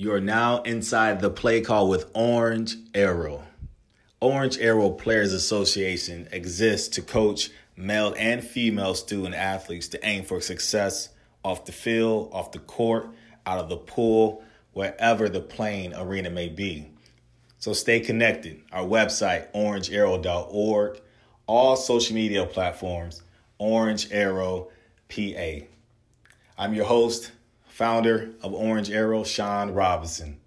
You are now inside the play call with Orange Arrow. Orange Arrow Players Association exists to coach male and female student athletes to aim for success off the field, off the court, out of the pool, wherever the playing arena may be. So stay connected. Our website, orangearrow.org, all social media platforms, Orange Arrow PA. I'm your host, founder of Orange Arrow, Sean Robinson.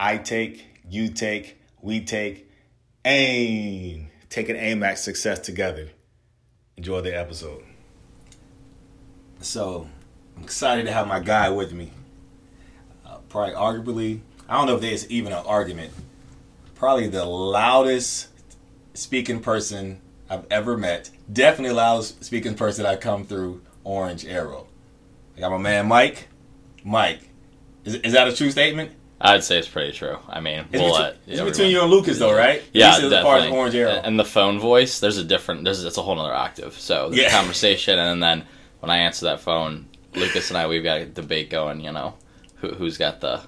I take, you take, we take, aim. Take an aim at success together. Enjoy the episode. So, I'm excited to have my guy with me. Uh, probably, arguably, I don't know if there's even an argument. Probably the loudest speaking person I've ever met. Definitely loudest speaking person I come through Orange Arrow. I got my man Mike. Mike, is, is that a true statement? I'd say it's pretty true. I mean, It's, we'll between, it's between you and Lucas, though, right? Yeah, least as far as definitely. Orange Arrow. And the phone voice, there's a different. There's it's a whole other octave. So there's Yeah. conversation, and then when I answer that phone, Lucas and I we've got a debate going. You know, who, who's got the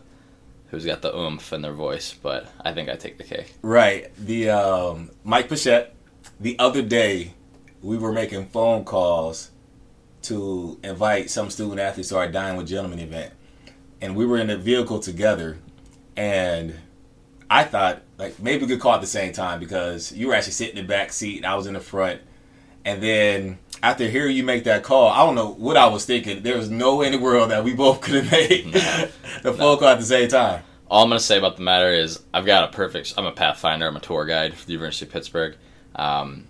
who's got the oomph in their voice? But I think I take the cake. Right. The um, Mike Pichette. The other day, we were making phone calls to invite some student athletes to our Dine with Gentlemen event, and we were in a vehicle together, and I thought like maybe we could call at the same time because you were actually sitting in the back seat and I was in the front, and then after hearing you make that call, I don't know what I was thinking. There was no way in the world that we both could have made No. the phone call at the same time. All I'm gonna say about the matter is I've got a perfect. I'm a pathfinder. I'm a tour guide for the University of Pittsburgh. Um,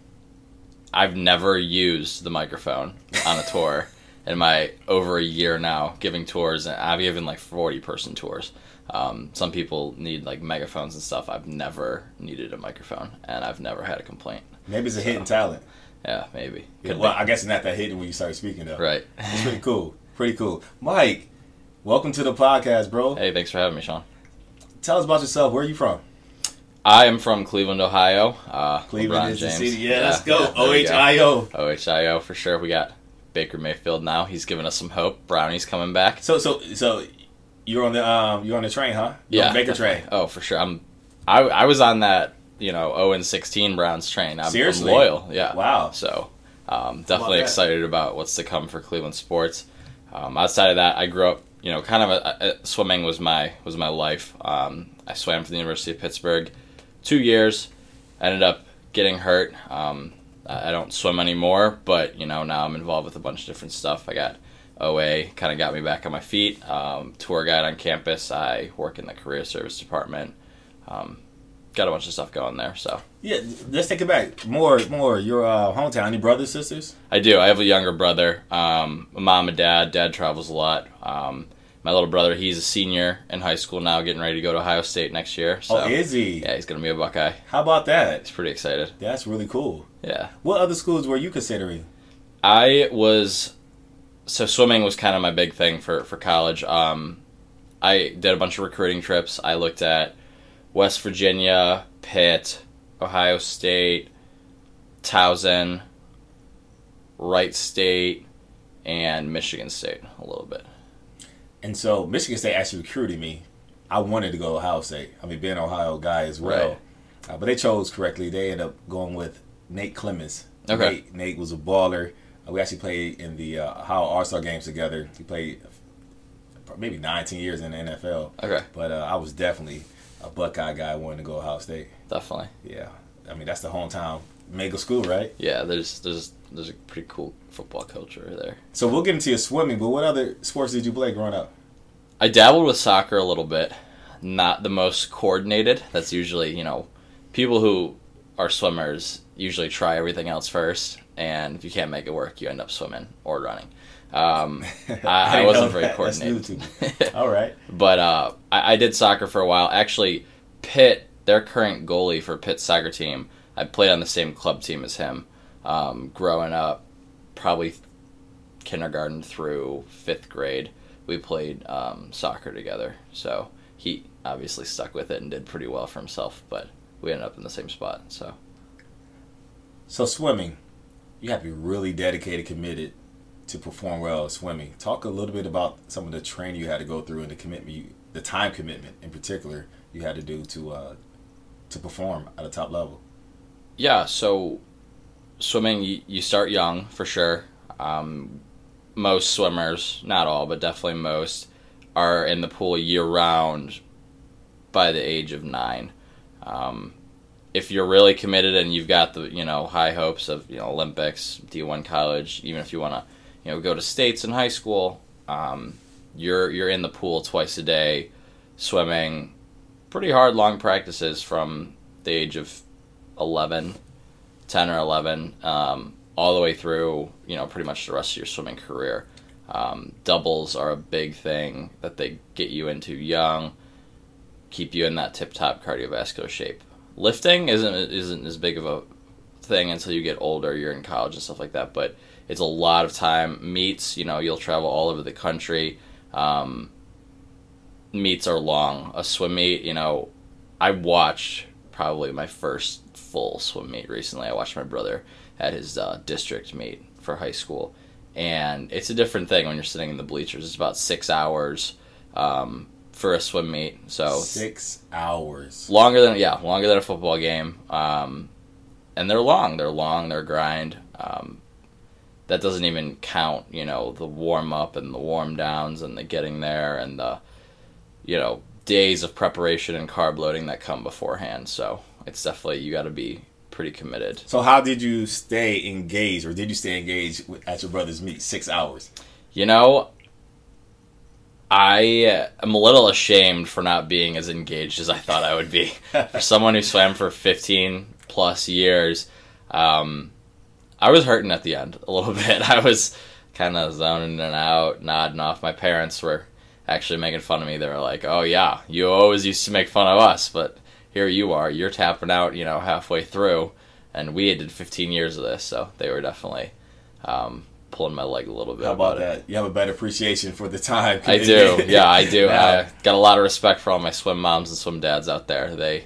I've never used the microphone on a tour in my over a year now giving tours, and I've given like 40 person tours. Um, some people need like megaphones and stuff. I've never needed a microphone, and I've never had a complaint. Maybe it's a hidden talent. Yeah, maybe. Could well, be. I guess it's not that hidden when you start speaking though. right. It's pretty cool. Pretty cool. Mike, welcome to the podcast, bro. hey, thanks for having me, Sean. Tell us about yourself. Where are you from? I am from Cleveland, Ohio. Uh, Cleveland LeBron is the city. Yeah, let's go. yeah, there we go. OHIO. OHIO for sure. We got Baker Mayfield now. He's giving us some hope. Brownie's coming back. So so so you're on the um you're on the train, huh? You're Yeah, Baker train. Oh, for sure. I'm. I I was on that you know 0 and 16 Browns train. I'm, I'm Seriously? loyal. Yeah. Wow. So um, definitely that? excited about what's to come for Cleveland sports. Um, outside of that, I grew up. You know, kind of a, a, swimming was my was my life. Um, I swam for the University of Pittsburgh two years. Ended up getting hurt. Um, I don't swim anymore, but you know now I'm involved with a bunch of different stuff. I got OA, kind of got me back on my feet. Um, tour guide on campus. I work in the career service department. Um, got a bunch of stuff going there. So Yeah, let's take it back. More more your uh, hometown. Any brothers, sisters? I do. I have a younger brother. Um, a mom and dad. Dad travels a lot. Um, my little brother, he's a senior in high school now, getting ready to go to Ohio State next year. So oh, is he? yeah, he's gonna be a Buckeye. How about that? He's pretty excited. That's really cool. Yeah. What other schools were you considering? I was so swimming was kind of my big thing for for college. Um, I did a bunch of recruiting trips. I looked at West Virginia, Pitt, Ohio State, Towson, Wright State, and Michigan State a little bit. And so Michigan State actually recruited me. I wanted to go to Ohio State. I mean, being an Ohio guy as well. Right. Uh, but they chose correctly. They ended up going with Nate Clemens. Okay. Nate, Nate was a baller. Uh, we actually played in the uh, Ohio All Star games together. He played maybe 19 years in the NFL. Okay, But uh, I was definitely a Buckeye guy wanting to go Ohio State. definitely. Yeah. I mean, that's the hometown mega school, right? Yeah, there's there's there's a pretty cool football culture there. So we'll get into your swimming, but what other sports did you play growing up? I dabbled with soccer a little bit. Not the most coordinated. That's usually, you know, people who are swimmers usually try everything else first, and if you can't make it work, you end up swimming or running. Um, I, I wasn't very that. coordinated. All right. but uh, I, I did soccer for a while. Actually, Pitt, their current goalie for Pitt's soccer team, I played on the same club team as him um, growing up, probably kindergarten through fifth grade. We played um, soccer together. So he obviously stuck with it and did pretty well for himself, but we ended up in the same spot. So So swimming, you have to be really dedicated, committed to perform well at swimming. Talk a little bit about some of the training you had to go through and the commitment, you, the time commitment in particular, you had to do to uh, to perform at a top level. Yeah, so swimming, you, you start young for sure. Um, most swimmers, not all, but definitely most, are in the pool year round by the age of nine. Um, if you're really committed and you've got the you know high hopes of you know Olympics, D1 college, even if you want to you know go to states in high school, um, you're you're in the pool twice a day, swimming, pretty hard long practices from the age of 11, 10 or 11, um, all the way through, you know, pretty much the rest of your swimming career. Um, doubles are a big thing that they get you into young, keep you in that tip top cardiovascular shape. Lifting isn't isn't as big of a thing until you get older. You're in college and stuff like that, but it's a lot of time. Meets, you know, you'll travel all over the country. Um, meets are long. A swim meet, you know, I watched probably my first full swim meet recently. I watched my brother at his uh, district meet for high school, and it's a different thing when you're sitting in the bleachers. It's about six hours um, for a swim meet, so Six hours. longer than yeah, longer than a football game. Um, and they're long. They're long. They're grind. Um, that doesn't even count, you know, the warm up and the warm downs and the getting there and the, you know, days of preparation and carb loading that come beforehand. So it's definitely you got to be pretty committed. So how did you stay engaged, or did you stay engaged at your brother's meet? Six hours. You know, I am a little ashamed for not being as engaged as I thought I would be. for someone who swam for 15 plus years, um, I was hurting at the end a little bit. I was kind of zoning in and out, nodding off. My parents were actually making fun of me. They were like, "Oh yeah, you always used to make fun of us, but here you are. You're tapping out, you know, halfway through." And we had did 15 years of this, so they were definitely um, pulling my leg a little bit. How about it. that? You have a better appreciation for the time. I do. Yeah, I do. Now, I got a lot of respect for all my swim moms and swim dads out there. They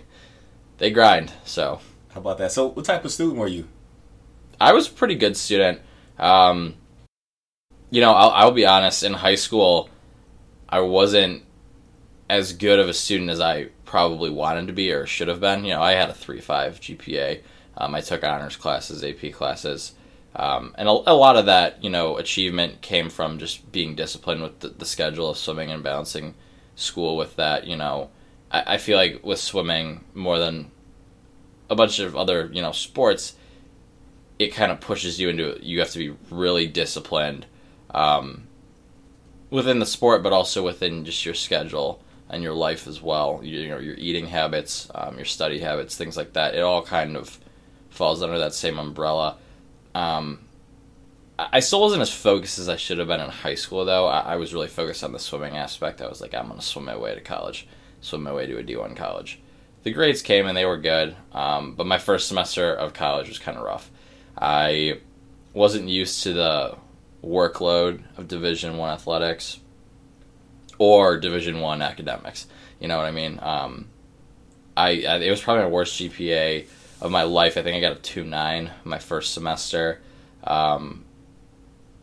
they grind. So how about that? So, what type of student were you? I was a pretty good student. Um, you know, I'll, I'll be honest. In high school, I wasn't as good of a student as I probably wanted to be or should have been. You know, I had a three five GPA. Um, I took honors classes, AP classes, um, and a, a lot of that, you know, achievement came from just being disciplined with the, the schedule of swimming and balancing school with that. You know, I, I feel like with swimming more than a bunch of other, you know, sports, it kind of pushes you into you have to be really disciplined um, within the sport, but also within just your schedule and your life as well. You, you know, your eating habits, um, your study habits, things like that. It all kind of falls under that same umbrella. Um, I still wasn't as focused as I should have been in high school, though. I, I was really focused on the swimming aspect. I was like, I'm going to swim my way to college, swim my way to a D1 college. The grades came and they were good, um, but my first semester of college was kind of rough. I wasn't used to the workload of Division One athletics or Division One academics. You know what I mean? Um, I, I it was probably my worst GPA of my life. I think I got a two nine my first semester. Um,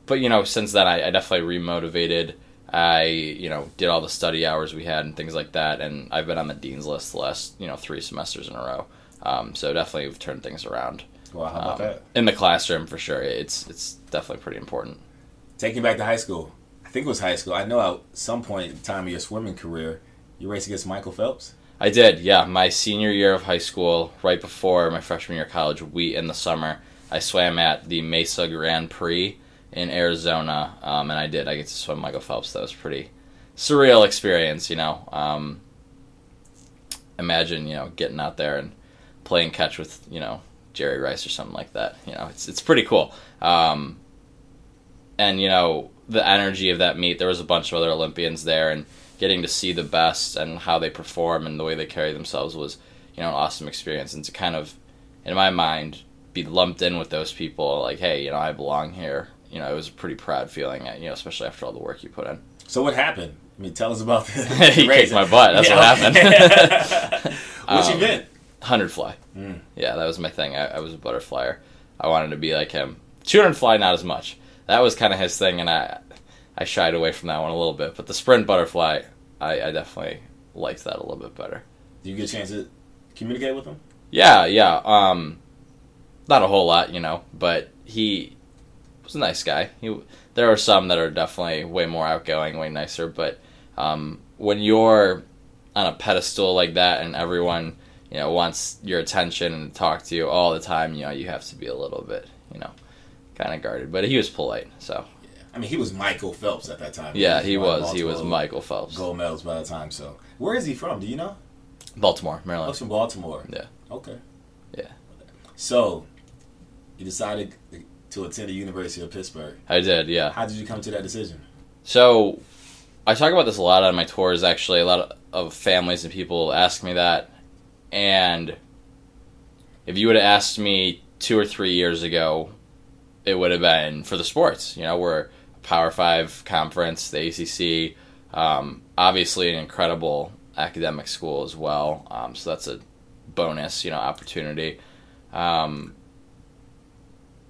but you know, since then I, I definitely remotivated. I you know did all the study hours we had and things like that, and I've been on the dean's list the last you know three semesters in a row. Um, so definitely we've turned things around Well, how about um, that? in the classroom for sure. It's it's definitely pretty important. Taking you back to high school. Think it was high school. I know at some point in time of your swimming career, you raced against Michael Phelps. I did, yeah. My senior year of high school, right before my freshman year of college, we in the summer, I swam at the Mesa Grand Prix in Arizona, um, and I did. I get to swim Michael Phelps. That was pretty surreal experience, you know. Um, imagine, you know, getting out there and playing catch with, you know, Jerry Rice or something like that. You know, it's it's pretty cool. Um, and you know, the energy of that meet. There was a bunch of other Olympians there, and getting to see the best and how they perform and the way they carry themselves was, you know, an awesome experience. And to kind of, in my mind, be lumped in with those people, like, hey, you know, I belong here. You know, it was a pretty proud feeling, you know, especially after all the work you put in. So what happened? I mean, tell us about the, he kicked my butt. That's Yeah, what happened. Which Um, event? Hundred fly. Mm. Yeah, that was my thing. I, I was a butterflyer. I wanted to be like him. Two hundred fly, not as much. That was kind of his thing, and I I shied away from that one a little bit. But the sprint butterfly, I, I definitely liked that a little bit better. Do you get a chance to communicate with him? Yeah, yeah. Um, not a whole lot, you know, but he was a nice guy. He there are some that are definitely way more outgoing, way nicer. But um, when you're on a pedestal like that, and everyone you know wants your attention and talk to you all the time, you know, you have to be a little bit, you know, kind of guarded. But he was polite, so yeah. I mean, he was Michael Phelps at that time. yeah, he won was. He was Michael Phelps, Gold medals by the time. So, where is he from? Do you know? Baltimore, Oh, Maryland. he's from Baltimore. Yeah. Okay. Yeah. So, you decided to attend the University of Pittsburgh. I did, yeah. How did you come to that decision? So, I talk about this a lot on my tours. Actually, a lot of families and people ask me that, and if you would have asked me two or three years ago, it would have been for the sports. You know, we're Power Five conference, the ACC, um, obviously an incredible academic school as well. Um, so that's a bonus, you know, opportunity. Um,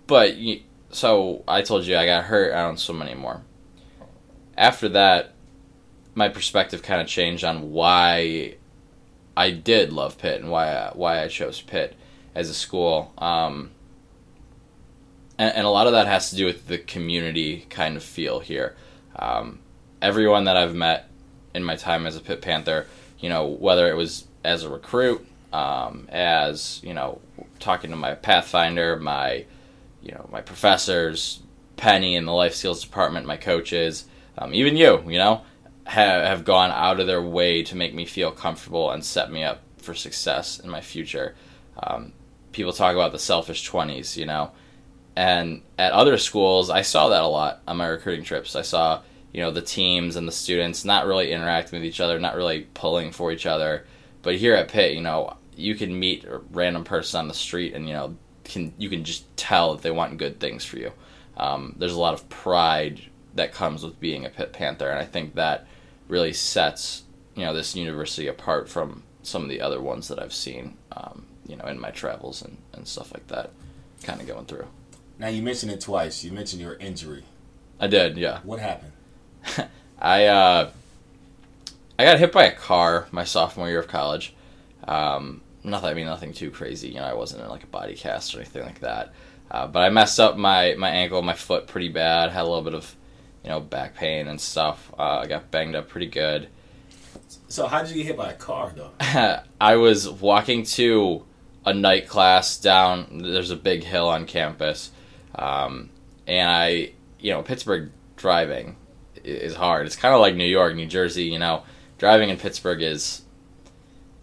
but so I told you I got hurt. I don't swim anymore after that, my perspective kind of changed on why I did love Pitt and why I, why I chose Pitt as a school. Um, and, and a lot of that has to do with the community kind of feel here. Um, everyone that I've met in my time as a Pitt Panther, you know, whether it was as a recruit, um, as you know, talking to my Pathfinder, my you know, my professors, Penny in the life skills department, my coaches, um, even you, you know, have, have gone out of their way to make me feel comfortable and set me up for success in my future. Um, people talk about the selfish 20s, you know, and at other schools, I saw that a lot on my recruiting trips. I saw, you know, the teams and the students not really interacting with each other, not really pulling for each other. But here at Pitt, you know, you can meet a random person on the street and, you know, can you can just tell that they want good things for you. Um, there's a lot of pride that comes with being a Pitt Panther, and I think that really sets you know this university apart from some of the other ones that I've seen, um, you know, in my travels and, and stuff like that, kind of going through. Now, you mentioned it twice. You mentioned your injury. I did, yeah. What happened? I uh, I got hit by a car my sophomore year of college. Um, nothing, I mean, nothing too crazy. You know, I wasn't in like a body cast or anything like that. Uh, but I messed up my my ankle, my foot pretty bad. Had a little bit of, you know, back pain and stuff. Uh, I got banged up pretty good. So, how did you get hit by a car, though? I was walking to a night class down. There's a big hill on campus, um, and I, you know, Pittsburgh driving is hard. It's kind of like New York, New Jersey. You know, driving in Pittsburgh is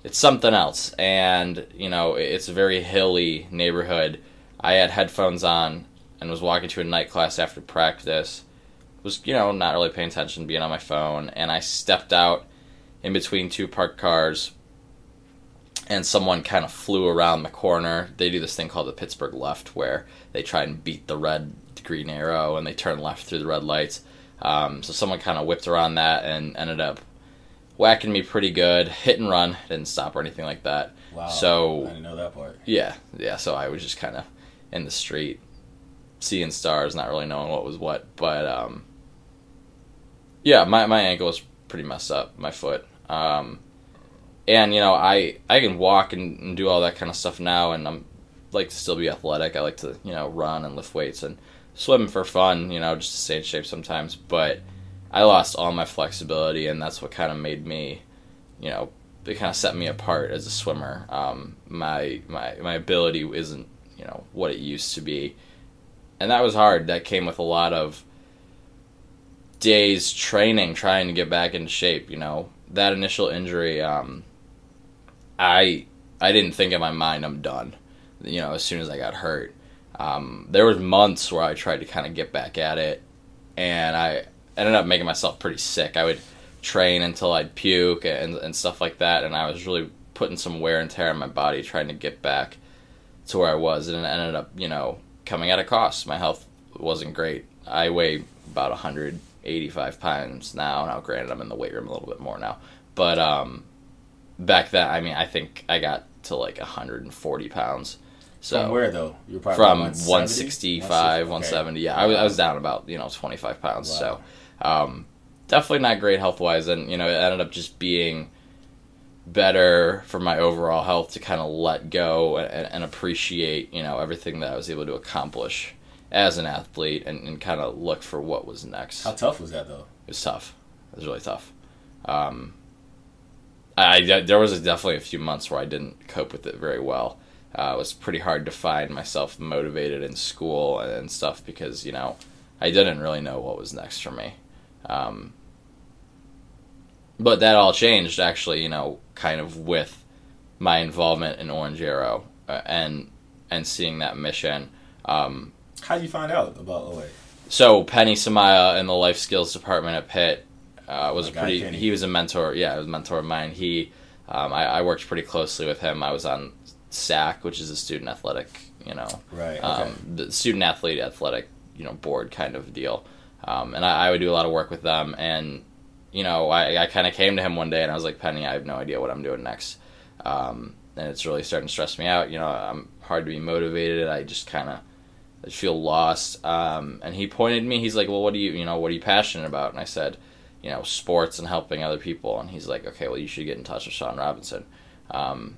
it's something else, and you know, it's a very hilly neighborhood. I had headphones on and was walking to a night class after practice. Was you know not really paying attention, being on my phone, and I stepped out in between two parked cars and someone kind of flew around the corner. They do this thing called the Pittsburgh left, where they try and beat the red green arrow and they turn left through the red lights. Um, so someone kind of whipped around that and ended up whacking me pretty good. Hit and run, didn't stop or anything like that. Wow. So- I didn't know that part. Yeah, yeah. So I was just kind of in the street, seeing stars, not really knowing what was what. But um, yeah, my my ankle was pretty messed up, my foot. Um, and you know, I I can walk and, and do all that kind of stuff now, and I'm like to still be athletic. I like to you know run and lift weights and swim for fun, you know, just to stay in shape sometimes. But I lost all my flexibility, and that's what kind of made me, you know, it kind of set me apart as a swimmer. Um, my my my ability isn't you know what it used to be, and that was hard. That came with a lot of days training, trying to get back into shape. You know that initial injury. Um, I I didn't think in my mind I'm done. You know, as soon as I got hurt, um, there was months where I tried to kind of get back at it, and I ended up making myself pretty sick. I would train until I'd puke and and stuff like that, and I was really putting some wear and tear on my body trying to get back to where I was, and it ended up you know coming at a cost. My health wasn't great. I weigh about 185 pounds now. Now, granted, I'm in the weight room a little bit more now, but um, back then, I mean, I think I got to like 140 pounds. So From where though? You're probably from 170? 165, Okay. 170. Yeah, I was, I was down about you know 25 pounds. So um, definitely not great health wise, and you know it ended up just being better for my overall health to kind of let go and, and appreciate you know everything that I was able to accomplish as an athlete and, and kind of look for what was next. How tough was that though? It was tough. It was really tough. Um, I- there was definitely a few months where I didn't cope with it very well. Uh, it was pretty hard to find myself motivated in school and stuff because you know I didn't really know what was next for me. Um, but that all changed actually, you know, kind of with my involvement in Orange Arrow uh, and and seeing that mission. Um, How did you find out about OA? so Penny Samaya in the life skills department at Pitt uh, was My a pretty. He was a mentor. Yeah, he was a mentor of mine. He, um, I, I worked pretty closely with him. I was on SAC, which is a student athletic, you know, Right. Okay. um, the student athlete athletic, you know, board kind of deal. Um, and I, I would do a lot of work with them. And you know, I, I kind of came to him one day and I was like, Penny, I have no idea what I'm doing next. Um, and it's really starting to stress me out. You know, I'm hard to be motivated. I just kind of I feel lost. Um, and he pointed me. He's like, "Well, what do you, you know, what are you passionate about?" And I said, "You know, sports and helping other people." And he's like, "Okay, well, you should get in touch with Sean Robinson." Um,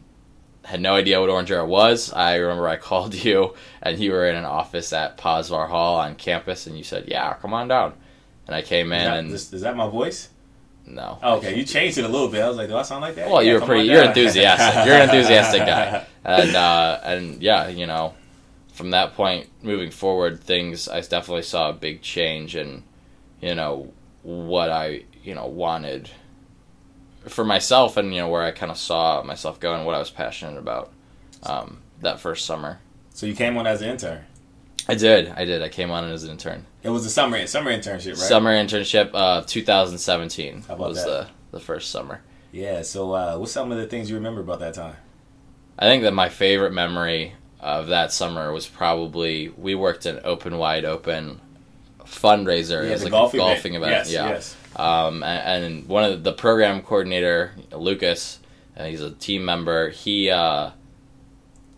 had no idea what Orange Arrow was. I remember I called you, and you were in an office at Posvar Hall on campus, and you said, "Yeah, come on down." And I came in, is, that, and is, is that my voice? no, Oh, okay, you changed it a little bit. I was like, do I sound like that? Well, Yeah, you're pretty. You're enthusiastic. You're an enthusiastic guy, and uh, and yeah, you know, from that point moving forward, things I definitely saw a big change and you know, what I you know wanted for myself, and you know where I kind of saw myself going, what I was passionate about. Um, that first summer, So you came on as an intern. I did. I did. I came on as an intern. It was a summer summer internship, right? Summer internship, uh, 2017 How about was that? the the first summer. Yeah. So uh, what's some of the things you remember about that time? I think that my favorite memory of that summer was probably we worked an open wide open fundraiser. Yeah, it was like golf a golfing event. Yes, yeah. yes. Um, and, and one of the, program coordinator, Lucas, uh, he's a team member. He, uh,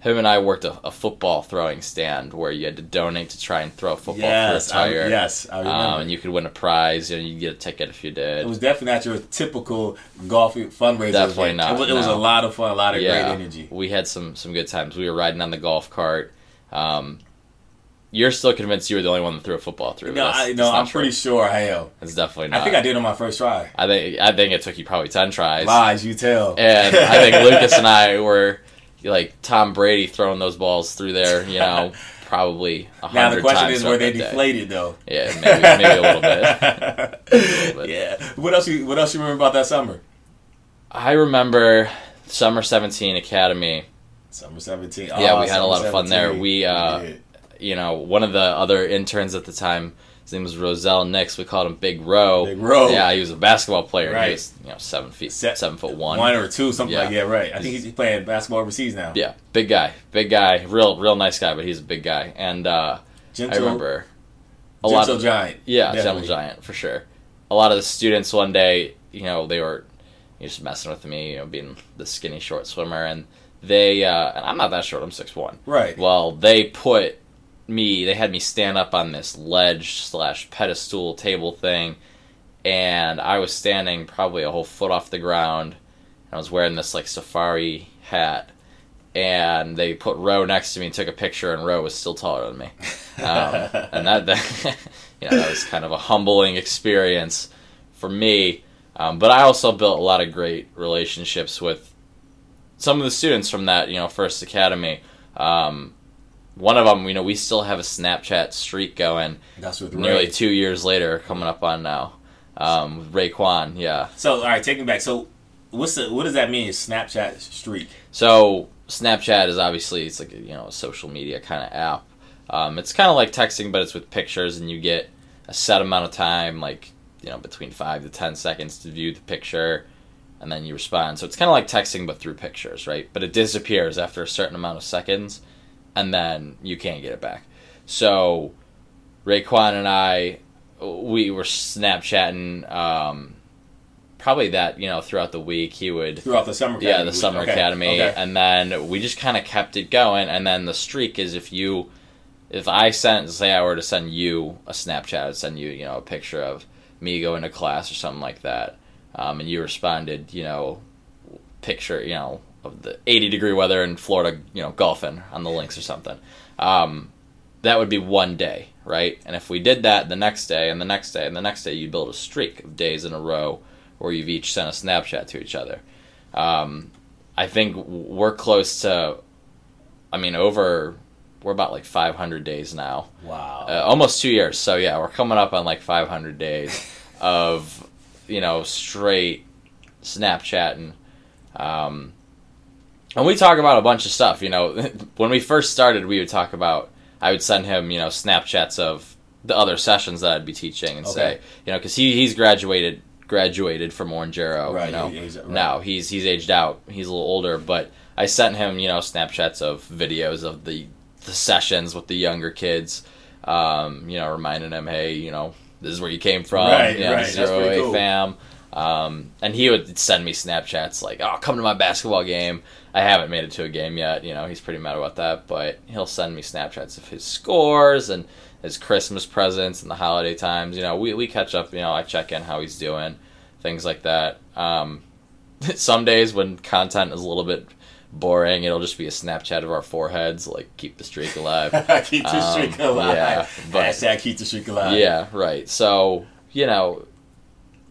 him and I worked a, a football throwing stand where you had to donate to try and throw a football Yes, for a I, tire. yes, I remember. Um, and you could win a prize, and you get a ticket if you did. it was definitely not your typical golf fundraiser. Definitely event. not, It was, it was a lot of fun, a lot of great energy. We had some some good times. We were riding on the golf cart. Um, you're still convinced you were the only one that threw a football through. No, That's- I, no, I'm true. pretty sure I am. It's definitely not. I think I did on my first try. I think I think it took you probably ten tries. Lies, you tell. And I think Lucas and I were like Tom Brady throwing those balls through there. You know, probably a hundred. now the question times is, were they that day. deflated though? Yeah, maybe maybe a little bit. little bit. Yeah. What else? You, what else you remember about that summer? I remember summer seventeen academy. Summer 17. Yeah, Oh, we had a lot of fun there. We, uh. You know, one of the other interns at the time, his name was Roselle Nix. We called him Big Row. Big Row. Yeah, he was a basketball player. Right. He was, you know, seven feet, Se- seven foot one. one or two, something Yeah. like that. Right. I think he's playing basketball overseas now. Yeah, big guy, big guy, real, real nice guy, but he's a big guy. And uh, Gentle, I remember a lot gentle of giant. yeah, Definitely. gentle giant for sure. A lot of the students one day, you know, they were you know, just messing with me, you know, being the skinny short swimmer, and they uh, and I'm not that short. I'm six one. Right. Well, they put me, they had me stand up on this ledge slash pedestal table thing, and I was standing probably a whole foot off the ground. I was wearing this like safari hat, and they put Roe next to me and took a picture, and Roe was still taller than me. Um, and that, that you know, that was kind of a humbling experience for me. Um, but I also built a lot of great relationships with some of the students from that, you know, first academy. Um, one of them, you know, we still have a Snapchat streak going. That's with Ray. Nearly two years later, coming up on now. Um, with Raekwon, yeah. So, all right, taking back. So, what's the, what does that mean? Snapchat streak. So Snapchat is obviously it's like a, you know a social media kind of app. Um, it's kind of like texting, but it's with pictures, and you get a set amount of time, like you know between five to ten seconds to view the picture, and then you respond. So it's kind of like texting but through pictures, right? But it disappears after a certain amount of seconds, and then you can't get it back. So Raekwon and I, we were Snapchatting. Um, probably that you know throughout the week he would throughout the summer yeah the week. summer Okay, academy okay. and then we just kind of kept it going and then the streak is if you if i sent say i were to send you a snapchat i'd send you you know a picture of me going to class or something like that um, and you responded you know picture you know of the 80 degree weather in florida you know golfing on the links or something um, that would be one day right and if we did that the next day and the next day and the next day you'd build a streak of days in a row where you've each sent a snapchat to each other um, I think we're close to. I mean, over we're about like 500 days now, Wow. uh, almost two years. So yeah, we're coming up on like 500 days of you know straight Snapchatting. Um, and we talk about a bunch of stuff. You know, when we first started, we would talk about. I would send him, you know, Snapchats of the other sessions that I'd be teaching, and say, you know, because he he's graduated graduated from Orange Arrow. Right, You know, he's- right. now he's he's aged out. He's a little older, but I sent him, you know, Snapchats of videos of the the sessions with the younger kids. Um, you know, reminding him, hey, you know, this is where you came from. Right, you know, right, Zero A cool. fam. Um, and he would send me Snapchats like, "Oh, come to my basketball game." I haven't made it to a game yet. You know, he's pretty mad about that, but he'll send me Snapchats of his scores and his Christmas presents and the holiday times. You know, we we catch up. You know, I check in how he's doing, things like that. Um, some days when content is a little bit boring, it'll just be a Snapchat of our foreheads, like keep the streak alive. keep the Um, streak alive. yeah, but- Hashtag keep the streak alive. Yeah, right. So, you know,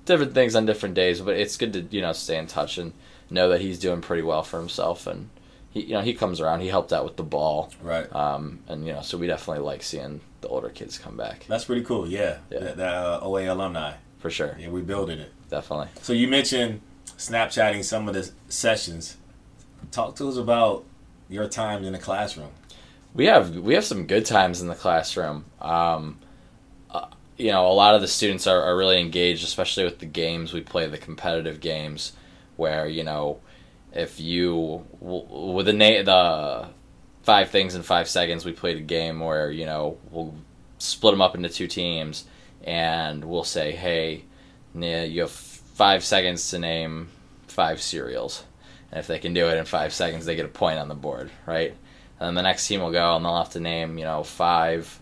different things on different days, but it's good to, you know, stay in touch and know that he's doing pretty well for himself and he you know, he comes around, he helped out with the ball. Right. Um and you know, so we definitely like seeing the older kids come back. That's pretty cool. Yeah. Yeah. Uh, OA alumni. For sure. Yeah, we're building it. Definitely. So you mentioned Snapchatting some of the sessions. Talk to us about your time in the classroom. We have we have some good times in the classroom. Um, you know, a lot of the students are, are really engaged, especially with the games we play, the competitive games, where you know, if you with the the five things in five seconds, we played a game where you know we'll split them up into two teams, and we'll say, hey, you have five seconds to name five cereals. And if they can do it in five seconds, they get a point on the board, right? And then the next team will go and they'll have to name, you know, five,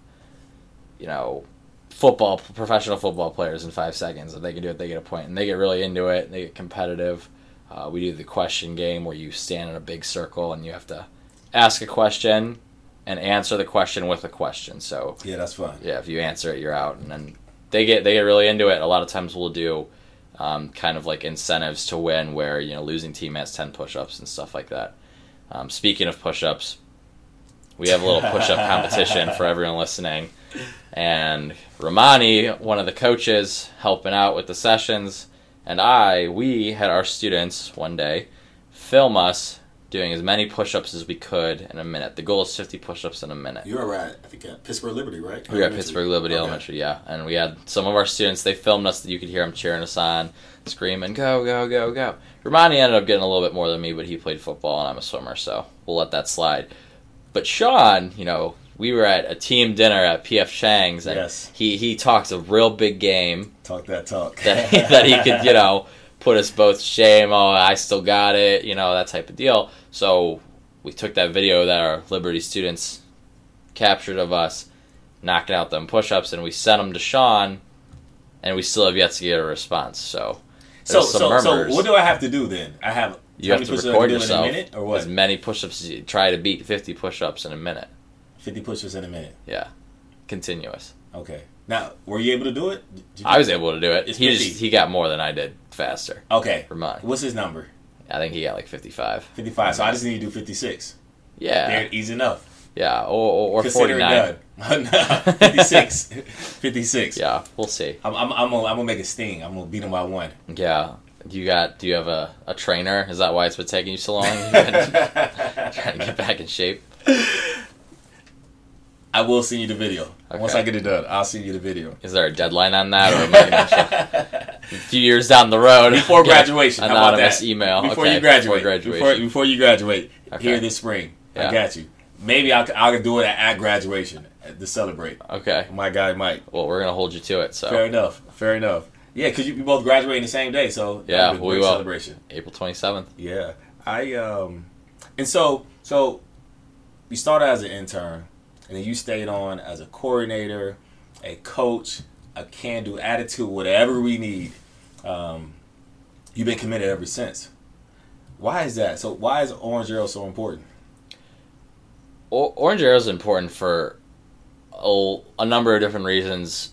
you know, football, professional football players in five seconds. If they can do it, they get a. And they get really into it. And They get competitive. Uh, we do the question game where you stand in a big circle and you have to ask a question and answer the question with a question. So Yeah, that's fun. yeah, if you answer it, you're out. And then they get they get really into it. A lot of times we'll do um, kind of like incentives to win, where you know losing team has ten push-ups and stuff like that. Um, speaking of push-ups, we have a little push-up competition for everyone listening. And Romani, one of the coaches, helping out with the sessions, and I, we had our students one day film us doing as many push-ups as we could in a minute. The goal is 50 push-ups in a minute. You were at, I think, at Pittsburgh Liberty, right? We were at Pittsburgh Liberty Okay. Elementary, yeah, and we had some of our students. They filmed us; that you could hear them cheering us on, screaming, "Go, go, go, go!" Romani ended up getting a little bit more than me, but he played football and I'm a swimmer, so we'll let that slide. But Sean, you know, we were at a team dinner at PF Chang's, and Yes. he he talks a real big game Talk that talk. that that he could, you know, put us both shame. Oh, I still got it, you know, that type of deal. So we took that video that our Liberty students captured of us knocking out them push-ups, and we sent them to Sean, and we still have yet to get a response. So so, so, so, what do I have to do then? I have. you have to record do in yourself a minute or what? as many push-ups. as you Try to beat 50 push-ups in a minute. Fifty push-ups in a minute. Yeah, continuous. Okay. Now, were you able to do it? I was able to do it. It's he 50. just he got more than I did faster. Okay. Romani. What's his number? I think he got like 55. Fifty-five. So I just need to do fifty-six. Yeah. There, easy enough. Yeah, or, or, or 49. done. No, 56. 56. Yeah, we'll see. I'm, I'm, I'm, gonna, I'm gonna make a sting. I'm gonna beat him by one. Yeah. Do you got do you have a, a trainer? Is that why it's been taking you so long? Trying to get back in shape. I will send you the video once I get it done. I'll send you the video Is there a deadline on that, or am I gonna a few years down the road before graduation. Anonymous that? email before Okay, you graduate. Before Before, before you graduate Okay. here this spring. Yeah. I got you. Maybe I'll I'll do it at, at graduation to celebrate. okay. My guy Mike. Well, we're gonna hold you to it. So Fair enough. Fair enough. Yeah, because you, you both graduating the same day, so Yeah, we will. celebration. April twenty seventh. Yeah, I um, and so so you started as an intern, and then you stayed on as a coordinator, a coach, a can-do attitude, whatever we need. Um, you've been committed ever since. Why is that? So why is Orange Arrow so important? O- Orange Arrow is important for a, a number of different reasons.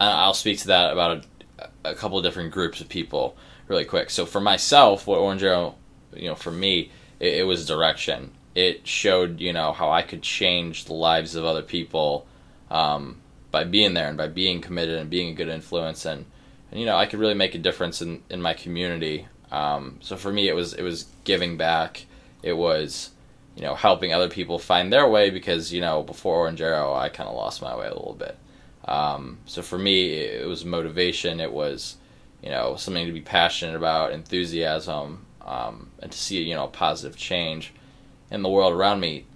I'll speak to that about a, a couple different groups of people really quick. So for myself, what Orange Arrow, you know, for me, it, it was direction. It showed, you know, how I could change the lives of other people um, by being there and by being committed and being a good influence and, and you know, I could really make a difference in, in my community. Um, so for me, it was it was giving back. It was you know, helping other people find their way because, you know, before Orange Arrow, I kind of lost my way a little bit. Um, so for me, it was motivation. It was, you know, something to be passionate about, enthusiasm, um, and to see, you know, positive change in the world around me.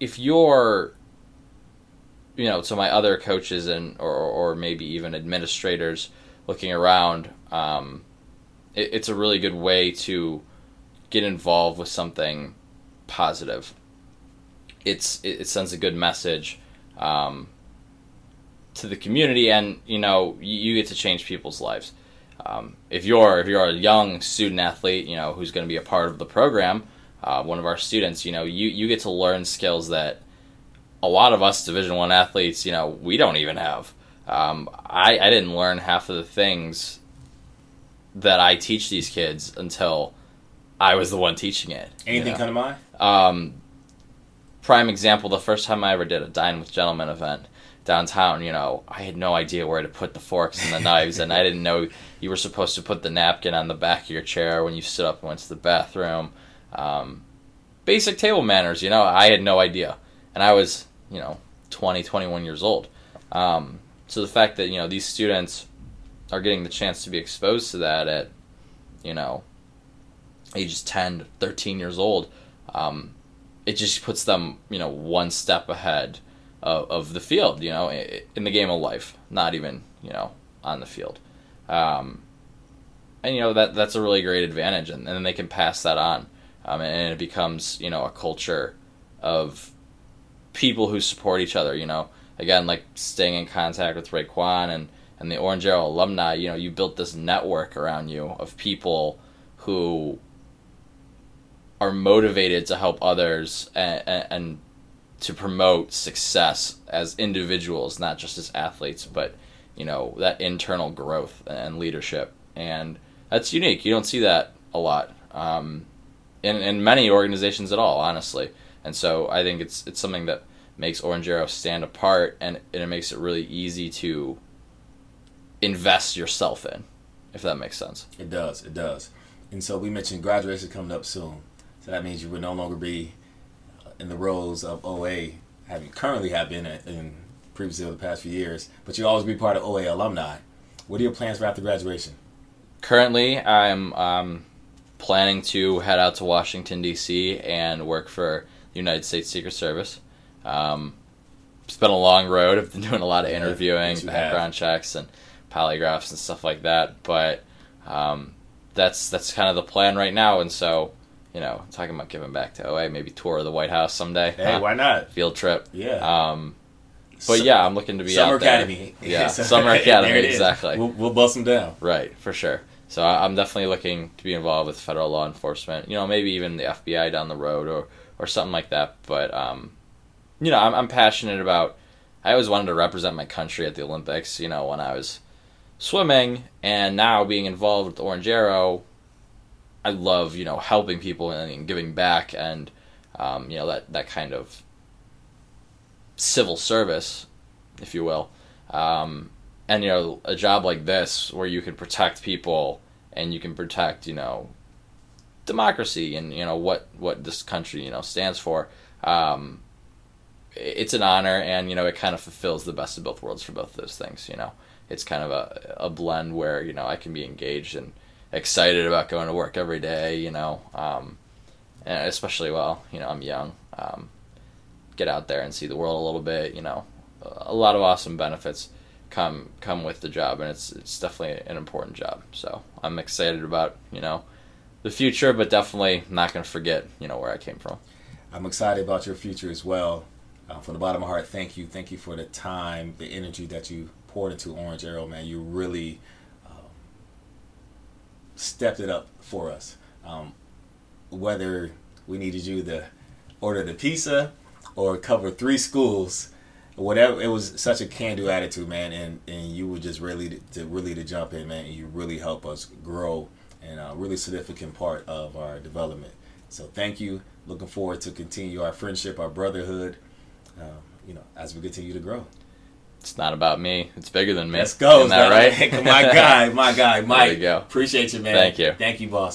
If you're, you know, to my other coaches and or, or maybe even administrators looking around, um, it, it's a really good way to get involved with something positive. It's it, it sends a good message um, to the community, and you know you, you get to change people's lives. Um, if you're if you're a young student athlete, you know who's going to be a part of the program, uh, one of our students, you know you you get to learn skills that a lot of us Division One athletes, you know, we don't even have. Um, I I didn't learn half of the things that I teach these kids until I was the one teaching it. you Anything know? come to mind? Um, prime example: the first time I ever did a dine with gentlemen event downtown, you know, I had no idea where to put the forks and the knives, and I didn't know you were supposed to put the napkin on the back of your chair when you stood up and went to the bathroom. Um, basic table manners, you know, I had no idea, and I was, you know, 20, 21 years old. Um, so the fact that you know these students are getting the chance to be exposed to that at, you know, ages 10 to 13 years old um, it just puts them you know one step ahead of, of the field you know in the game of life not even you know on the field. Um, and you know that that's a really great advantage and, and then they can pass that on um, and it becomes you know a culture of people who support each other you know. Again like staying in contact with Raekwon and and the Orange Arrow alumni you know you built this network around you of people who are motivated to help others and, and, and to promote success as individuals, not just as athletes, but you know that internal growth and leadership, and that's unique. You don't see that a lot. Um, in in many organizations at all, honestly. And so I think it's it's something that makes Orange Arrow stand apart, and, and it makes it really easy to invest yourself in, if that makes sense. It does. It does. And so we mentioned graduation coming up soon. So that means you would no longer be uh, in the roles of OA, having currently have been in, in previously over the past few years, but you'll always be part of OA alumni. What are your plans for after graduation? Currently, I'm um, planning to head out to Washington D.C. and work for the United States Secret Service. Um, it's been a long road. I've been doing a lot of Yeah, interviewing, background checks, and polygraphs and stuff like that. But um, that's that's kind of the plan right now. And so, you know, talking about giving back to OA, maybe tour of the White House someday. Hey, Huh? why not? Field trip. Yeah. Um, but yeah, I'm looking to be Summer out there. Academy. Yeah, Summer Academy, exactly. We'll, we'll bust them down. Right, for sure. So I- I'm definitely looking to be involved with federal law enforcement. You know, maybe even the FBI down the road or or something like that. But um, you know, I'm I'm passionate about. I always wanted to represent my country at the Olympics. You know, when I was swimming, and now being involved with Orange Arrow, I love you know helping people and giving back, and um, you know that that kind of civil service, if you will. Um, and you know a job like this where you can protect people and you can protect you know democracy and you know what what this country you know stands for um, it's an honor, and you know, it kind of fulfills the best of both worlds for both those things. You know, it's kind of a a blend where you know I can be engaged and excited about going to work every day. You know, um, and especially while you know I'm young, um, get out there and see the world a little bit. You know, a lot of awesome benefits come come with the job, and it's it's definitely an important job. So I'm excited about you know the future, but definitely not going to forget you know where I came from. I'm excited about your future as well. Uh, from the bottom of my heart, thank you, thank you for the time, the energy that you poured into Orange Arrow, man. You really um, stepped it up for us. Um, whether we needed you to order the pizza or cover three schools, whatever, it was such a can-do attitude, man. And and you were just really to really to jump in, man. And you really help us grow and a really significant part of our development. So thank you. Looking forward to continue our friendship, our brotherhood. Um, you know, as we continue to grow. It's not about me. It's bigger than me. Let's go. Isn't that right? my guy, my guy, Mike. There you go. Appreciate you, man. Thank you. Thank you, boss.